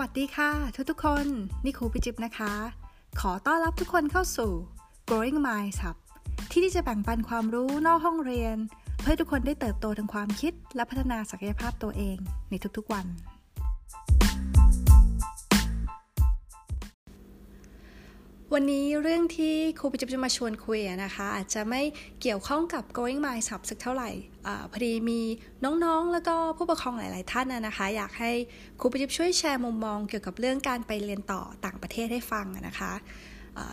วัสดีค่ะ ทุกๆคน นี่ครูปิจิบนะคะ ขอต้อนรับทุกคนเข้าสู่ Growing Minds ครับที่ที่จะแบ่งปันความรู้นอกห้องเรียน เพื่อทุกคนได้เติบโตทางความคิดและพัฒนาศักยภาพตัวเองในทุกๆวัน วันนี้เรื่องที่ครูปิจิบจะมาชวนคุยนะคะ อาจจะไม่เกี่ยวข้องกับ going Minds สักเท่าไหร่อพอดีมีน้องๆ แล้วก็ผู้ปกครองหลาย ๆ ท่านนะคะ อยากให้ครูปิจิบช่วยแชร์มุมมองเกี่ยวกับเรื่องการไปเรียนต่อต่างประเทศให้ฟังนะคะ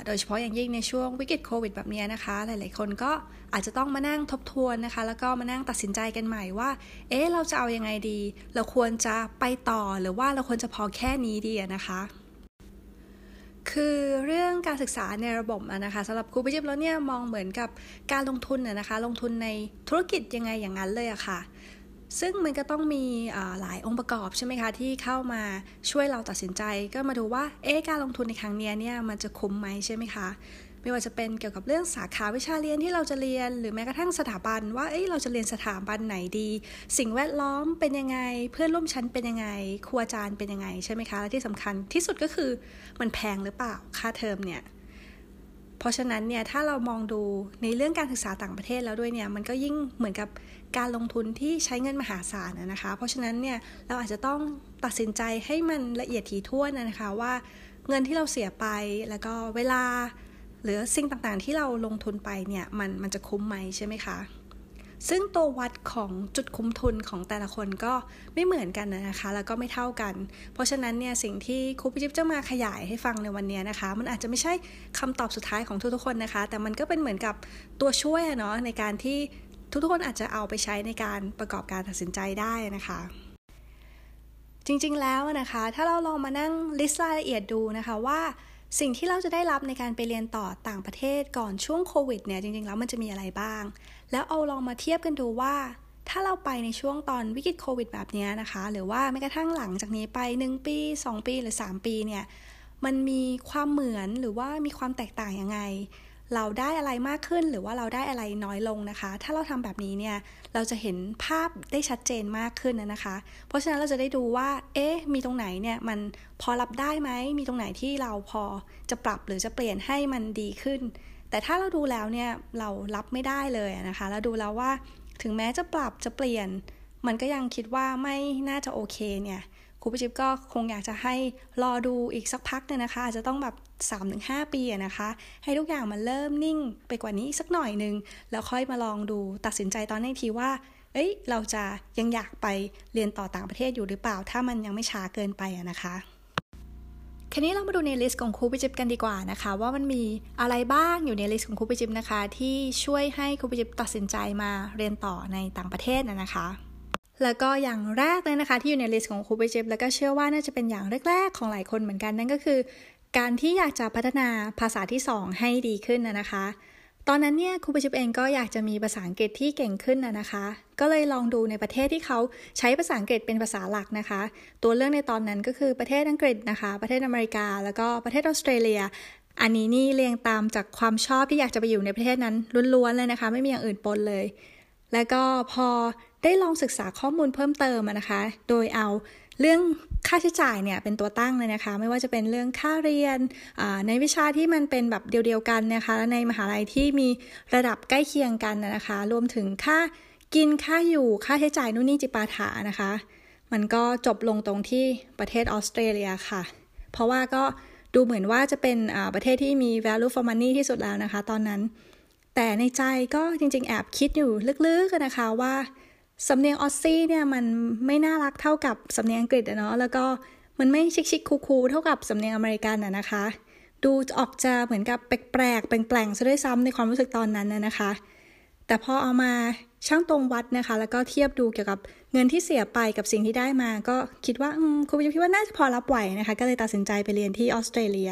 โดยเฉพาะอย่างยิ่งในช่วงวิกฤตโควิดแบบนี้นะคะ หลายๆ คนก็อาจจะต้องมานั่งทบทวนนะคะ แล้วก็มานั่งตัดสินใจกันใหม่ว่า เอ๊ะ เราจะเอายังไงดี เราควรจะไปต่อหรือว่าเราควรจะพอแค่นี้ดีนะคะ คือเรื่องการศึกษาในระบบนะคะสำหรับครูพิจิตแล้วเนี่ยมองเหมือนกับการลงทุนนะคะ ลงทุนในธุรกิจยังไงอย่างนั้นเลยอะค่ะ ซึ่งมันก็ต้องมีหลายองค์ประกอบใช่ไหมคะ ที่เข้ามาช่วยเราตัดสินใจ ก็มาดูว่าเอ๊การลงทุนในครั้งนี้เนี่ยมันจะคุ้มไหมใช่ไหมคะ ไม่ว่าจะเป็นเกี่ยวกับเรื่องสาขาวิชาเรียนที่เราจะเรียน หรือแม้กระทั่งสถาบัน ว่าเอ๊เราจะเรียนสถาบันไหนดี สิ่งแวดล้อมเป็นยังไง เพื่อนร่วมชั้นเป็นยังไง ครูอาจารย์เป็นยังไงใช่ไหมคะ และที่สำคัญที่สุดก็คือมันแพงหรือเปล่าค่าเทอมเนี่ยเพราะฉะนั้นเนี่ยถ้าเรามองดูในเรื่องการศึกษาต่างประเทศแล้วด้วยเนี่ยมันก็ยิ่งเหมือนกับการลงทุนที่ใช้เงินมหาศาลนะคะ เพราะฉะนั้นเนี่ยเราอาจจะต้องตัดสินใจให้มันละเอียดถี่ถ้วนนะคะว่าเงินที่เราเสียไปแล้วก็เวลา หรือสิ่งต่างๆที่เราลงทุนไปเนี่ยมันมันจะคุ้มไหมใช่ไหมคะซึ่งตัววัดของจุดคุ้มทุนของแต่ละคนก็ไม่เหมือนกันนะคะ แล้วก็ไม่เท่ากัน เพราะฉะนั้นเนี่ยสิ่งที่ครูพิจิบจะมาขยายให้ฟังในวันนี้นะคะ มันอาจจะไม่ใช่คำตอบสุดท้ายของทุกๆคนนะคะ แต่มันก็เป็นเหมือนกับตัวช่วยเนาะในการที่ทุกๆคนอาจจะเอาไปใช้ในการประกอบการตัดสินใจได้นะคะจริงๆแล้วนะคะ ถ้าเราลองมานั่งลิสต์รายละเอียดดูนะคะว่า สิ่งที่เราจะได้รับในการไปเรียนต่อต่างประเทศก่อนช่วงโควิดเนี่ยจริงๆ แล้วมันจะมีอะไรบ้าง แล้วเอาลองมาเทียบกันดูว่า ถ้าเราไปในช่วงตอนวิกฤตโควิดแบบนี้นะคะ หรือว่าแม้กระทั่งหลังจากนี้ไป 1 ปี 2 ปีหรือ 3 ปีเนี่ยมันมีความเหมือนหรือว่ามีความแตกต่างยังไง เราได้อะไรมากขึ้นหรือว่าเราได้อะไรน้อยลงนะคะ ถ้าเราทำแบบนี้เนี่ยเราจะเห็นภาพได้ชัดเจนมากขึ้นนะคะ เพราะฉะนั้นเราจะได้ดูว่า เอ๊ะ มีตรงไหนเนี่ยมันพอรับได้ไหมมีตรงไหนที่เราพอจะปรับหรือจะเปลี่ยนให้มันดีขึ้น แต่ถ้าเราดูแล้วเนี่ยเรารับไม่ได้เลยนะคะแล้วดูแล้วว่าถึงแม้จะปรับจะเปลี่ยน มันก็ยังคิดว่าไม่น่าจะโอเคเนี่ยครูพี่จิ๊บก็คงอยากจะให้รอดูอีกสักพักนึงนะคะ อาจจะต้องแบบ 3-5 ปีนะคะ ให้ทุกอย่างมันเริ่มนิ่งไปกว่านี้สักหน่อยนึง แล้วค่อยมาลองดูตัดสินใจตอนนี้อีกทีว่า เอ้ย เราจะยังอยากไปเรียนต่อต่างประเทศอยู่หรือเปล่า ถ้ามันยังไม่ช้าเกินไปนะคะคราวนี้เรามาดูใน list ของครูพี่จิ๊บกันดีกว่านะคะ ว่ามันมีอะไรบ้างอยู่ใน list ของครูพี่จิ๊บนะคะ ที่ช่วยให้ครูปิจิบตัดสินใจมาเรียนต่อในต่างประเทศนะคะ แล้วก็อย่างแรกเลยนะคะ ที่อยู่ในลิสต์ของครูปเจ็บแล้วก็เชื่อว่าน่าจะเป็นอย่างแรกๆของหลายคนเหมือนกันนั่นก็คือ การที่อยากจะพัฒนาภาษาที่ 2 ให้ดีขึ้นนะคะ ตอนนั้นเนี่ยครูไปชิบเองก็อยากจะมีภาษาอังกฤษที่เก่งขึ้นนะคะ ก็เลยลองดูในประเทศที่เขาใช้ภาษาอังกฤษเป็นภาษาหลักนะคะ ตัวเรื่องในตอนนั้นก็คือประเทศอังกฤษนะคะ ประเทศอเมริกา แล้วก็ประเทศออสเตรเลีย อันนี้นี่เรียงตามจากความชอบที่อยากจะไปอยู่ในประเทศนั้นล้วนๆเลยนะคะ ไม่มีอย่างอื่นปนเลย แล้วก็พอได้ลองศึกษาข้อมูลเพิ่มเติมนะคะ โดยเอาเรื่อง ค่าใช้จ่ายเนี่ยเป็นตัวตั้งเลยนะคะ ไม่ว่าจะเป็นเรื่องค่าเรียนในวิชาที่มันเป็นแบบเดียวๆกันนะคะในมหาลัยที่มีระดับใกล้เคียงกันนะคะ รวมถึงค่ากินค่าอยู่ค่าใช้จ่ายนู่นนี่จิปาถานะคะ มันก็จบลงตรงที่ประเทศออสเตรเลียค่ะ เพราะว่าก็ดูเหมือนว่าจะเป็นประเทศที่มี value for money ที่สุดแล้วนะคะ ตอนนั้น แต่ในใจก็จริงๆ แอบคิดอยู่ลึกๆนะคะว่า สำเนียงออสซี่เนี่ยมันไม่น่ารักเท่ากับสำเนียงอังกฤษอะเนาะแล้วก็มันไม่ชิคชิคคูคูเท่ากับสำเนียงอเมริกันอะนะคะ ดูออกจะเหมือนกับแปลกๆแปลงๆซะด้วยซ้ำในความรู้สึกตอนนั้นนะนะคะ แต่พอเอามาช่างตรงวัดนะคะ แล้วก็เทียบดูเกี่ยวกับเงินที่เสียไปกับสิ่งที่ได้มา ก็คิดว่าครูพี่จิ๊บคิดว่าน่าจะพอรับไหวนะคะ ก็เลยตัดสินใจไปเรียนที่ออสเตรเลีย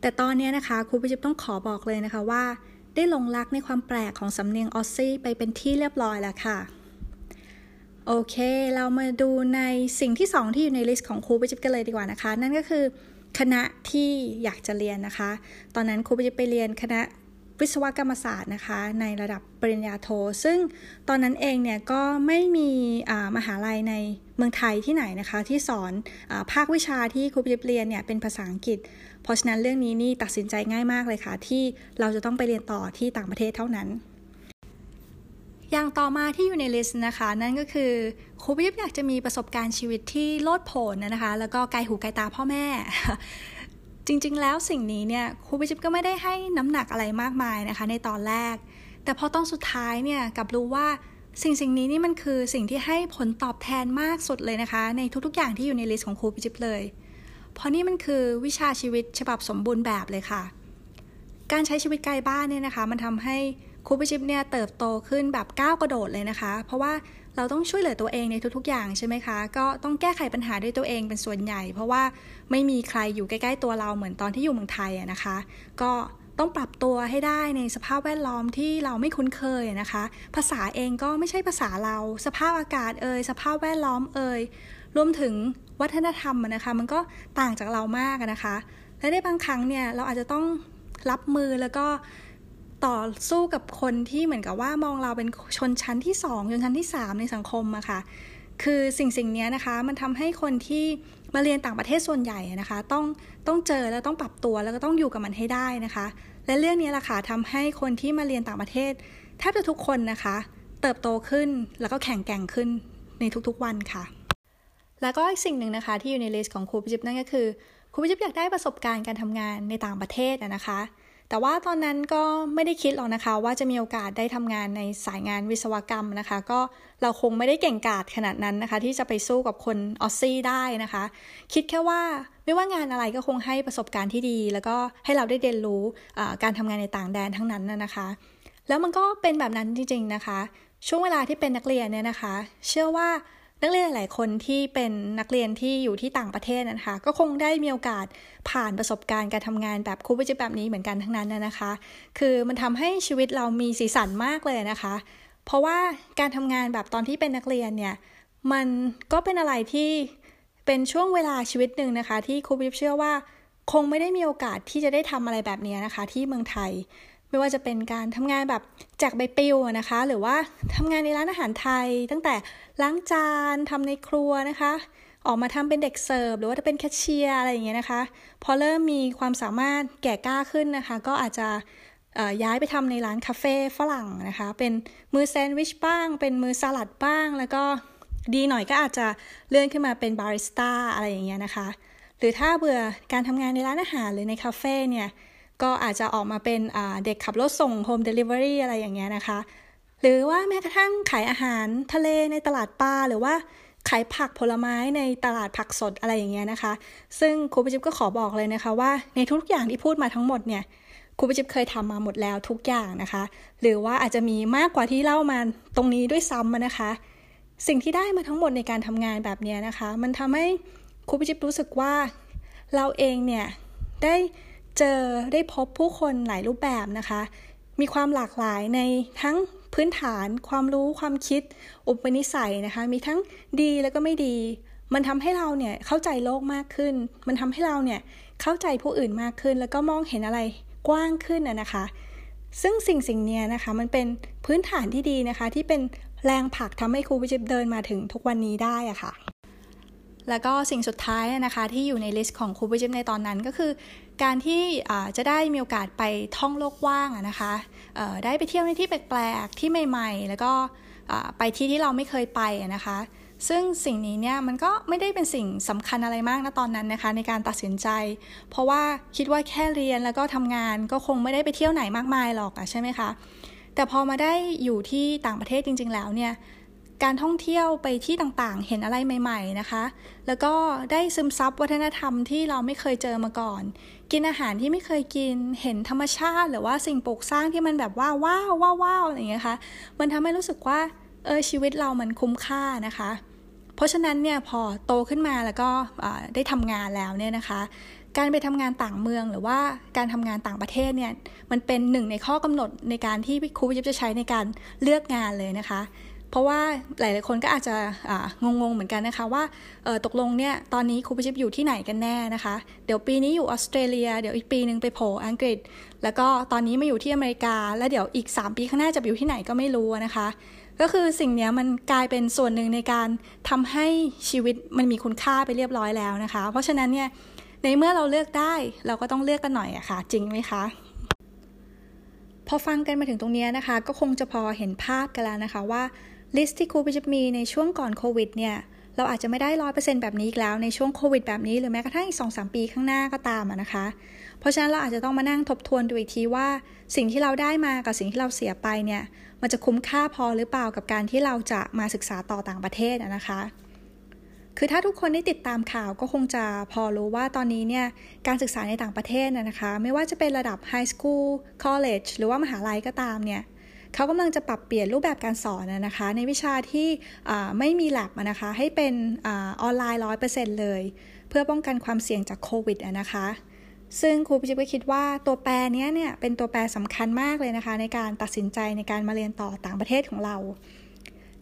แต่ตอนนี้นะคะครูพี่จิ๊บต้องขอบอกเลยนะคะว่า ได้หลงรักในความแปลกของสำเนียง Aussie ไปเป็นที่เรียบร้อยแล้วค่ะ โอเค เรามาดูในสิ่งที่ 2 ที่อยู่ใน list ของครูพี่จิ๊บกันเลยดีกว่านะคะ นั่นก็คือคณะที่อยากจะเรียนนะคะ ตอนนั้นครูพี่จิ๊บไปเรียนคณะ วิศวกรรมศาสตร์นะคะในระดับปริญญาโท ซึ่งตอนนั้นเองเนี่ยก็ไม่มีมหาลัยในเมืองไทยที่ไหนนะคะ ที่สอนอภาควิชาที่ครูปิบเรียนเนี่ยเป็นภาษาอังกฤษ เพราะฉะนั้นเรื่องนี้นี่ตัดสินใจง่ายมากเลยค่ะ ที่เราจะต้องไปเรียนต่อที่ต่างประเทศเท่านั้น อย่างต่อมาที่อยู่ในลิสต์นะคะ นั่นก็คือครูปิบอยากจะมีประสบการณ์ชีวิตที่โลดโผนนะคะ แล้วก็ไกลหูไกลตาพ่อแม่ จริงๆ แล้วสิ่งนี้เนี่ยครูปิจิบก็ไม่ได้ให้น้ำหนักอะไรมากมายนะคะ ในตอนแรก แต่พอตอนสุดท้ายเนี่ยกับรู้ว่าสิ่งสิ่งนี้นี่มันคือสิ่งที่ให้ผลตอบแทนมากสุดเลยนะคะ ในทุกๆ อย่างที่อยู่ในลิสต์ของครูปิจิบเลย เพราะนี่มันคือวิชาชีวิตฉบับสมบูรณ์แบบเลยค่ะ การใช้ชีวิตไกลบ้านเนี่ยนะคะ มันทำให้ครูปิจิบเนี่ยเติบโตขึ้นแบบก้าวกระโดดเลยนะคะ เพราะว่า เราต้องช่วยเหลือตัวเองในทุกๆ อย่างใช่ไหมคะ ก็ต้องแก้ไขปัญหาด้วยตัวเองเป็นส่วนใหญ่ เพราะว่าไม่มีใครอยู่ใกล้ๆตัวเราเหมือนตอนที่อยู่เมืองไทยนะคะ ก็ต้องปรับตัวให้ได้ในสภาพแวดล้อมที่เราไม่คุ้นเคยนะคะ ภาษาเองก็ไม่ใช่ภาษาเรา สภาพอากาศเอ่ยสภาพแวดล้อมเอ่ยรวมถึงวัฒนธรรมนะคะ มันก็ต่างจากเรามากนะคะ และในบางครั้งเนี่ยเราอาจจะต้องรับมือแล้วก็ ต่อสู้กับคนที่เหมือนกับว่ามองเราเป็นชนชั้นที่2ชนชั้นที่3ในสังคมอะค่ะ คือสิ่งสิ่งนี้นะคะมันทำให้คนที่มาเรียนต่างประเทศส่วนใหญ่นะคะ ต้องต้องเจอแล้วต้องปรับตัวแล้วก็ต้องอยู่กับมันให้ได้นะคะ และเรื่องนี้แหละค่ะทำให้คนที่มาเรียนต่างประเทศแทบจะทุกคนนะคะ เติบโตขึ้นแล้วก็แข็งแกร่งขึ้นในทุกๆวันค่ะ แล้วก็อีกสิ่งหนึ่งนะคะที่อยู่ใน list ของครูพี่จิ๊บนั่นก็คือครูพี่จิ๊บอยากได้ประสบการณ์การทำงานในต่างประเทศนะคะ แต่ว่าตอนนั้นก็ไม่ได้คิดหรอกนะคะ ว่าจะมีโอกาสได้ทำงานในสายงานวิศวกรรมนะคะ ก็เราคงไม่ได้เก่งกาจขนาดนั้นนะคะ ที่จะไปสู้กับคนออสซี่ได้นะคะ คิดแค่ว่าไม่ว่างานอะไรก็คงให้ประสบการณ์ที่ดี แล้วก็ให้เราได้เรียนรู้การทำงานในต่างแดนทั้งนั้นนะคะ แล้วมันก็เป็นแบบนั้นจริงๆนะคะ ช่วงเวลาที่เป็นนักเรียนเนี่ยนะคะ เชื่อว่า นักเรียนหลายคนที่เป็นนักเรียนที่อยู่ที่ต่างประเทศนะคะ ก็คงได้มีโอกาสผ่านประสบการณ์การทำงานแบบคูปจิแบบนี้เหมือนกันทั้งนั้นนะคะ คือมันทำให้ชีวิตเรามีสีสันมากเลยนะคะ เพราะว่าการทำงานแบบตอนที่เป็นนักเรียนเนี่ยมันก็เป็นอะไรที่เป็นช่วงเวลาชีวิตหนึ่งนะคะ ที่ครูบิบเชื่อว่า คงไม่ได้มีโอกาสที่จะได้ทำอะไรแบบนี้นะคะ ที่เมืองไทย ไม่ว่าจะเป็นการทำงานแบบแจกใบปลิวนะคะ หรือว่าทำงานในร้านอาหารไทย ตั้งแต่ล้างจานทำในครัวนะคะ ออกมาทำเป็นเด็กเสิร์ฟหรือว่าจะเป็นแคชเชียร์อะไรอย่างเงี้ยนะคะ พอเริ่มมีความสามารถแก่กล้าขึ้นนะคะ ก็อาจจะย้ายไปทำในร้านคาเฟ่ฝรั่งนะคะ เป็นมือแซนด์วิชบ้าง เป็นมือสลัดบ้าง แล้วก็ดีหน่อยก็อาจจะเลื่อนขึ้นมาเป็นบาริสต้าอะไรอย่างเงี้ยนะคะ หรือถ้าเบื่อการทำงานในร้านอาหารหรือในคาเฟ่เนี่ย ก็อาจจะออกมาเป็นเด็กขับรถส่ง home delivery อะไรอย่างเงี้ยนะคะ หรือว่าแม้กระทั่งขายอาหารทะเลในตลาดปลาหรือว่าขายผักผลไม้ในตลาดผักสดอะไรอย่างเงี้ยนะคะ ซึ่งครูปจิบก็ขอบอกเลยนะคะว่าในทุกอย่างที่พูดมาทั้งหมดเนี่ยครูปจิบเคยทำมาหมดแล้วทุกอย่างนะคะ หรือว่าอาจจะมีมากกว่าที่เล่ามาตรงนี้ด้วยซ้ำนะคะ สิ่งที่ได้มาทั้งหมดในการทำงานแบบนี้นะคะ มันทำให้ครูปจิบรู้สึกว่าเราเองเนี่ยได้ เจอได้พบผู้คนหลายรูปแบบนะคะ มีความหลากหลายในทั้งพื้นฐาน ความรู้ความคิด อุปนิสัยนะคะ มีทั้งดีแล้วก็ไม่ดี มันทำให้เราเนี่ยเข้าใจโลกมากขึ้น มันทำให้เราเนี่ยเข้าใจผู้อื่นมากขึ้น แล้วก็มองเห็นอะไรกว้างขึ้นนะคะ ซึ่งสิ่งสิ่งนี้นะคะ มันเป็นพื้นฐานที่ดีนะคะ ที่เป็นแรงผลักทำให้ครูวิจิตเดินมาถึงทุกวันนี้ได้อะคะ่ะแล้วก็สิ่งสุดท้ายนะคะที่อยู่ในลิสต์ของครูบิจิมในตอนนั้นก็คือ การที่จะได้มีโอกาสไปท่องโลกว่างนะคะได้ไปเที่ยวในที่แปลกๆที่ใหม่ๆ แล้วก็ไปที่ที่เราไม่เคยไปนะคะ ซึ่งสิ่งนี้เนี่ยมันก็ไม่ได้เป็นสิ่งสำคัญอะไรมากนะตอนนั้นนะคะ ในการตัดสินใจ เพราะว่าคิดว่าแค่เรียนแล้วก็ทำงานก็คงไม่ได้ไปเที่ยวไหนมากมายหรอกอะใช่ไหมคะแต่พอมาได้อยู่ที่ต่างประเทศจริง ๆ แล้วเนี่ย การท่องเที่ยวไปที่ต่างๆ เห็นอะไรใหม่ ๆนะคะ แล้วก็ได้ซึมซับวัฒนธรรมที่เราไม่เคยเจอมาก่อน กินอาหารที่ไม่เคยกิน เห็นธรรมชาติ หรือว่าสิ่งปลูกสร้างที่มันแบบว่าว้าวว้าวว้าวอะไรอย่างเงี้ยคะมันทำให้รู้สึกว่าเออชีวิตเรามันคุ้มค่านะคะ เพราะฉะนั้นเนี่ยพอโตขึ้นมาแล้วก็ได้ทำงานแล้วเนี่ยนะคะ การไปทำงานต่างเมืองหรือว่าการทำงานต่างประเทศเนี่ยมันเป็นหนึ่งในข้อกำหนดในการที่ครูยิบจะใช้ในการเลือกงานเลยนะคะ เพราะว่าหลายๆคนก็อาจจะงงๆเหมือนกันนะคะว่าตกลงเนี่ยตอนนี้ครูพิชิปอยู่ที่ไหนกันแน่นะคะ เดี๋ยวปีนี้อยู่ออสเตรเลีย เดี๋ยวอีกปีนึงไปโผล่อังกฤษ แล้วก็ตอนนี้มาอยู่ที่อเมริกา แล้วเดี๋ยวอีก 3 ปีข้างหน้าจะอยู่ที่ไหนก็ไม่รู้นะคะ ก็คือสิ่งนี้มันกลายเป็นส่วนหนึ่งในการทำให้ชีวิตมันมีคุณค่าไปเรียบร้อยแล้วนะคะ เพราะฉะนั้นเนี่ยในเมื่อเราเลือกได้เราก็ต้องเลือกกันหน่อยอะคะ่ะ จริงไหมคะพอฟังกันมาถึงตรงนี้นะคะ ก็คงจะพอเห็นภาพกันแล้วนะคะว่า ลิสต์ที่ครูจะมีในช่วงก่อนโควิดเนี่ยเราอาจจะไม่ได้ร้อยเปอร์เซ็นต์แบบนี้อีกแล้วในช่วงโควิดแบบนี้หรือแม้กระทั่งอีกสองสามปีข้างหน้าก็ตามนะคะ เพราะฉะนั้นเราอาจจะต้องมานั่งทบทวนดูอีกทีว่า สิ่งที่เราได้มากับสิ่งที่เราเสียไปเนี่ยมันจะคุ้มค่าพอหรือเปล่ากับการที่เราจะมาศึกษาต่อต่างประเทศนะคะ คือถ้าทุกคนได้ติดตามข่าวก็คงจะพอรู้ว่าตอนนี้เนี่ยการศึกษาในต่างประเทศนะคะ ไม่ว่าจะเป็นระดับ high school college หรือว่ามหาลัยก็ตามเนี่ย เขากำลังจะปรับเปลี่ยนรูปแบบการสอนนะคะ ในวิชาที่ไม่มีแลบนะคะ ให้เป็นออนไลน์ร้อยเปอร์เซ็นต์เลย เพื่อป้องกันความเสี่ยงจากโควิดนะคะซึ่งครูพี่จิ๊บคิดว่าตัวแปรนี้เนี่ยเป็นตัวแปรสำคัญมากเลยนะคะ ในการตัดสินใจในการมาเรียนต่อต่างประเทศของเรา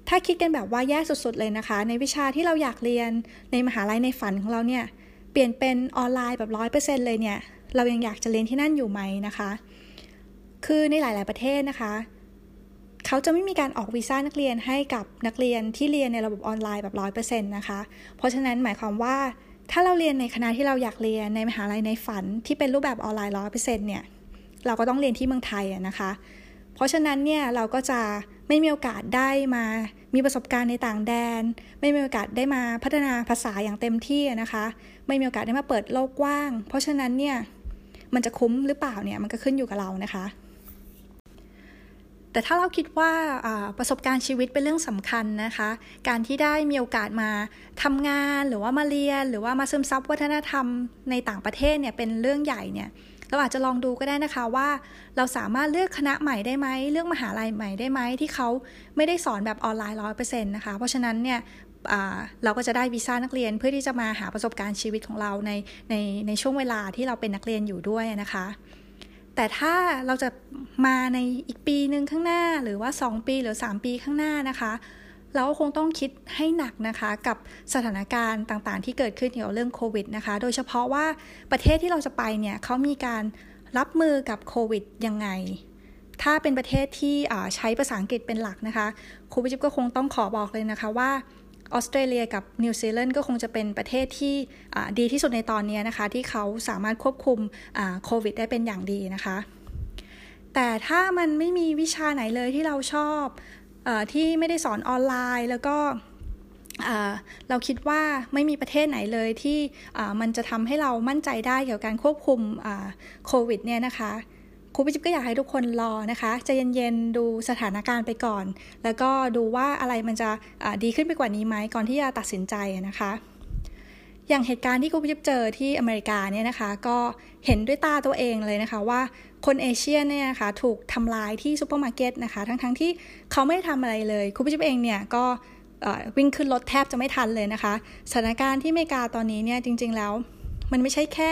ถ้าคิดกันแบบว่าแย่สุด ๆ เลยนะคะ ในวิชาที่เราอยากเรียนในมหาลัยในฝันของเราเนี่ยเปลี่ยนเป็นออนไลน์แบบร้อยเปอร์เซ็นต์เลยเนี่ย เรายังอยากจะเรียนที่นั่นอยู่ไหมนะคะ คือในหลาย ๆ ประเทศนะคะ เขาจะไม่มีการออกวีซ่านักเรียนให้กับนักเรียนที่เรียนในระบบออนไลน์แบบร้อยเปอร์เซ็นต์นะคะ เพราะฉะนั้นหมายความว่าถ้าเราเรียนในคณะที่เราอยากเรียนในมหาลัยในฝันที่เป็นรูปแบบออนไลน์ร้อยเปอร์เซ็นต์เนี่ยเราก็ต้องเรียนที่เมืองไทยนะคะ เพราะฉะนั้นเนี่ยเราก็จะไม่มีโอกาสได้มามีประสบการณ์ในต่างแดน ไม่มีโอกาสได้มาพัฒนาภาษาอย่างเต็มที่นะคะ ไม่มีโอกาสได้มาเปิดโลกกว้าง เพราะฉะนั้นเนี่ยมันจะคุ้มหรือเปล่าเนี่ยมันก็ขึ้นอยู่กับเรานะคะ แต่ถ้าเราคิดว่าประสบการณ์ชีวิตเป็นเรื่องสำคัญนะคะ การที่ได้มีโอกาสมาทำงานหรือว่ามาเรียน หรือว่ามาซึมซับวัฒนธรรมในต่างประเทศเนี่ยเป็นเรื่องใหญ่เนี่ยเราอาจจะลองดูก็ได้นะคะว่า เราสามารถเลือกคณะใหม่ได้ไหมเลือกมหาลัยใหม่ได้ไหมที่เขาไม่ได้สอนแบบออนไลน์ร้อยเปอร์เซ็นต์นะคะเพราะฉะนั้นเนี่ยเราก็จะได้วีซ่านักเรียนเพื่อที่จะมาหาประสบการณ์ชีวิตของเราในในในช่วงเวลาที่เราเป็นนักเรียนอยู่ด้วยนะคะ แต่ถ้าเราจะมาในอีกปีหนึ่งข้างหน้าหรือว่า 2 ปีหรือ 3 ปีข้างหน้านะคะ เราก็คงต้องคิดให้หนักนะคะ กับสถานการณ์ต่างๆ ที่เกิดขึ้นเกี่ยวกับเรื่องโควิดนะคะ โดยเฉพาะว่าประเทศที่เราจะไปเนี่ยเขามีการรับมือกับโควิดยังไง ถ้าเป็นประเทศที่ใช้ภาษาอังกฤษเป็นหลักนะคะครูพิจิตก็คงต้องขอบอกเลยนะคะว่า ออสเตรเลียกับนิวซีแลนด์ก็คงจะเป็นประเทศที่ดีที่สุดในตอนนี้นะคะ ที่เขาสามารถควบคุมโควิดได้เป็นอย่างดีนะคะ แต่ถ้ามันไม่มีวิชาไหนเลยที่เราชอบที่ไม่ได้สอนออนไลน์แล้วก็เราคิดว่าไม่มีประเทศไหนเลยที่มันจะทำให้เรามั่นใจได้เกี่ยวกับการควบคุมโควิดเนี่ยนะคะ ครูพิจิตก็อยากให้ทุกคนรอนะคะใจเย็นๆดูสถานการณ์ไปก่อน แล้วก็ดูว่าอะไรมันจะดีขึ้นไปกว่านี้ไหมก่อนที่จะตัดสินใจนะคะ อย่างเหตุการณ์ที่ครูพิจิตเจอที่อเมริกาเนี่ยนะคะ ก็เห็นด้วยตาตัวเองเลยนะคะว่าคนเอเชียเนี่ยนะคะถูกทำร้ายที่ซูเปอร์มาร์เก็ตนะคะ ทั้งๆที่เขาไม่ได้ทำอะไรเลยครูพิจิตเองเนี่ยก็วิ่งขึ้นรถแทบจะไม่ทันเลยนะคะ สถานการณ์ที่อเมริกาตอนนี้เนี่ยจริง ๆแล้ว มันไม่ใช่แค่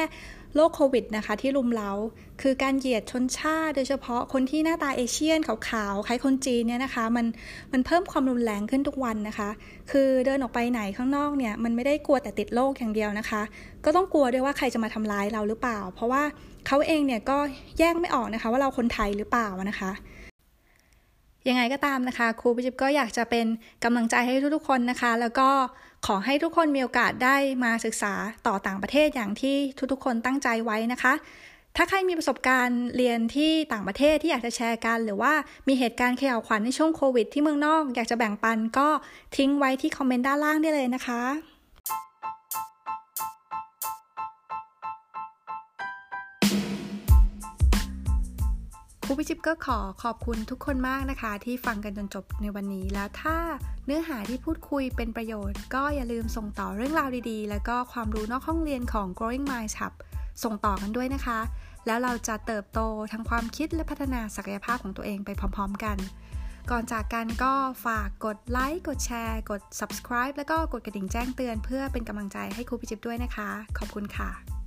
โรคโควิดนะคะที่รุมเร้า คือการเหยียดชนชาติ โดยเฉพาะคนที่หน้าตาเอเชียนขาวๆคล้ายคนจีนเนี่ยนะคะมันมันเพิ่มความรุนแรงขึ้นทุกวันนะคะ คือเดินออกไปไหนข้างนอกเนี่ยมันไม่ได้กลัวแต่ติดโรคอย่างเดียวนะคะ ก็ต้องกลัวด้วยว่าใครจะมาทำร้ายเราหรือเปล่า เพราะว่าเขาเองเนี่ยก็แยกไม่ออกนะคะว่าเราคนไทยหรือเปล่านะคะ ยังไงก็ตามนะคะ ครูพิจิบก็อยากจะเป็นกำลังใจให้ทุกๆคนนะคะ แล้วก็ขอให้ทุกคนมีโอกาสได้มาศึกษาต่อต่างประเทศอย่างที่ทุกๆ คนตั้งใจไว้นะคะ ถ้าใครมีประสบการณ์เรียนที่ต่างประเทศที่อยากจะแชร์กัน หรือว่ามีเหตุการณ์เขย่าวขวัญในช่วงโควิด ที่เมืองนอกอยากจะแบ่งปันก็ทิ้งไว้ที่คอมเมนต์ด้านล่างได้เลยนะคะ ครูพิจิบก็ขอขอบคุณทุกคนมากนะคะ ที่ฟังกันจนจบในวันนี้ แล้วถ้าเนื้อหาที่พูดคุยเป็นประโยชน์ ก็อย่าลืมส่งต่อเรื่องราวดีๆ แล้วก็ความรู้นอกห้องเรียนของ Growing Minds Hub ส่งต่อกันด้วยนะคะ แล้วเราจะเติบโตทั้งความคิดและพัฒนาศักยภาพของตัวเองไปพร้อม ๆ กัน ก่อนจากกันก็ฝากกดไลค์กดแชร์กด subscribe แล้วก็กดกระดิ่งแจ้งเตือน เพื่อเป็นกำลังใจให้ครูพิจิบด้วยนะคะ ขอบคุณค่ะ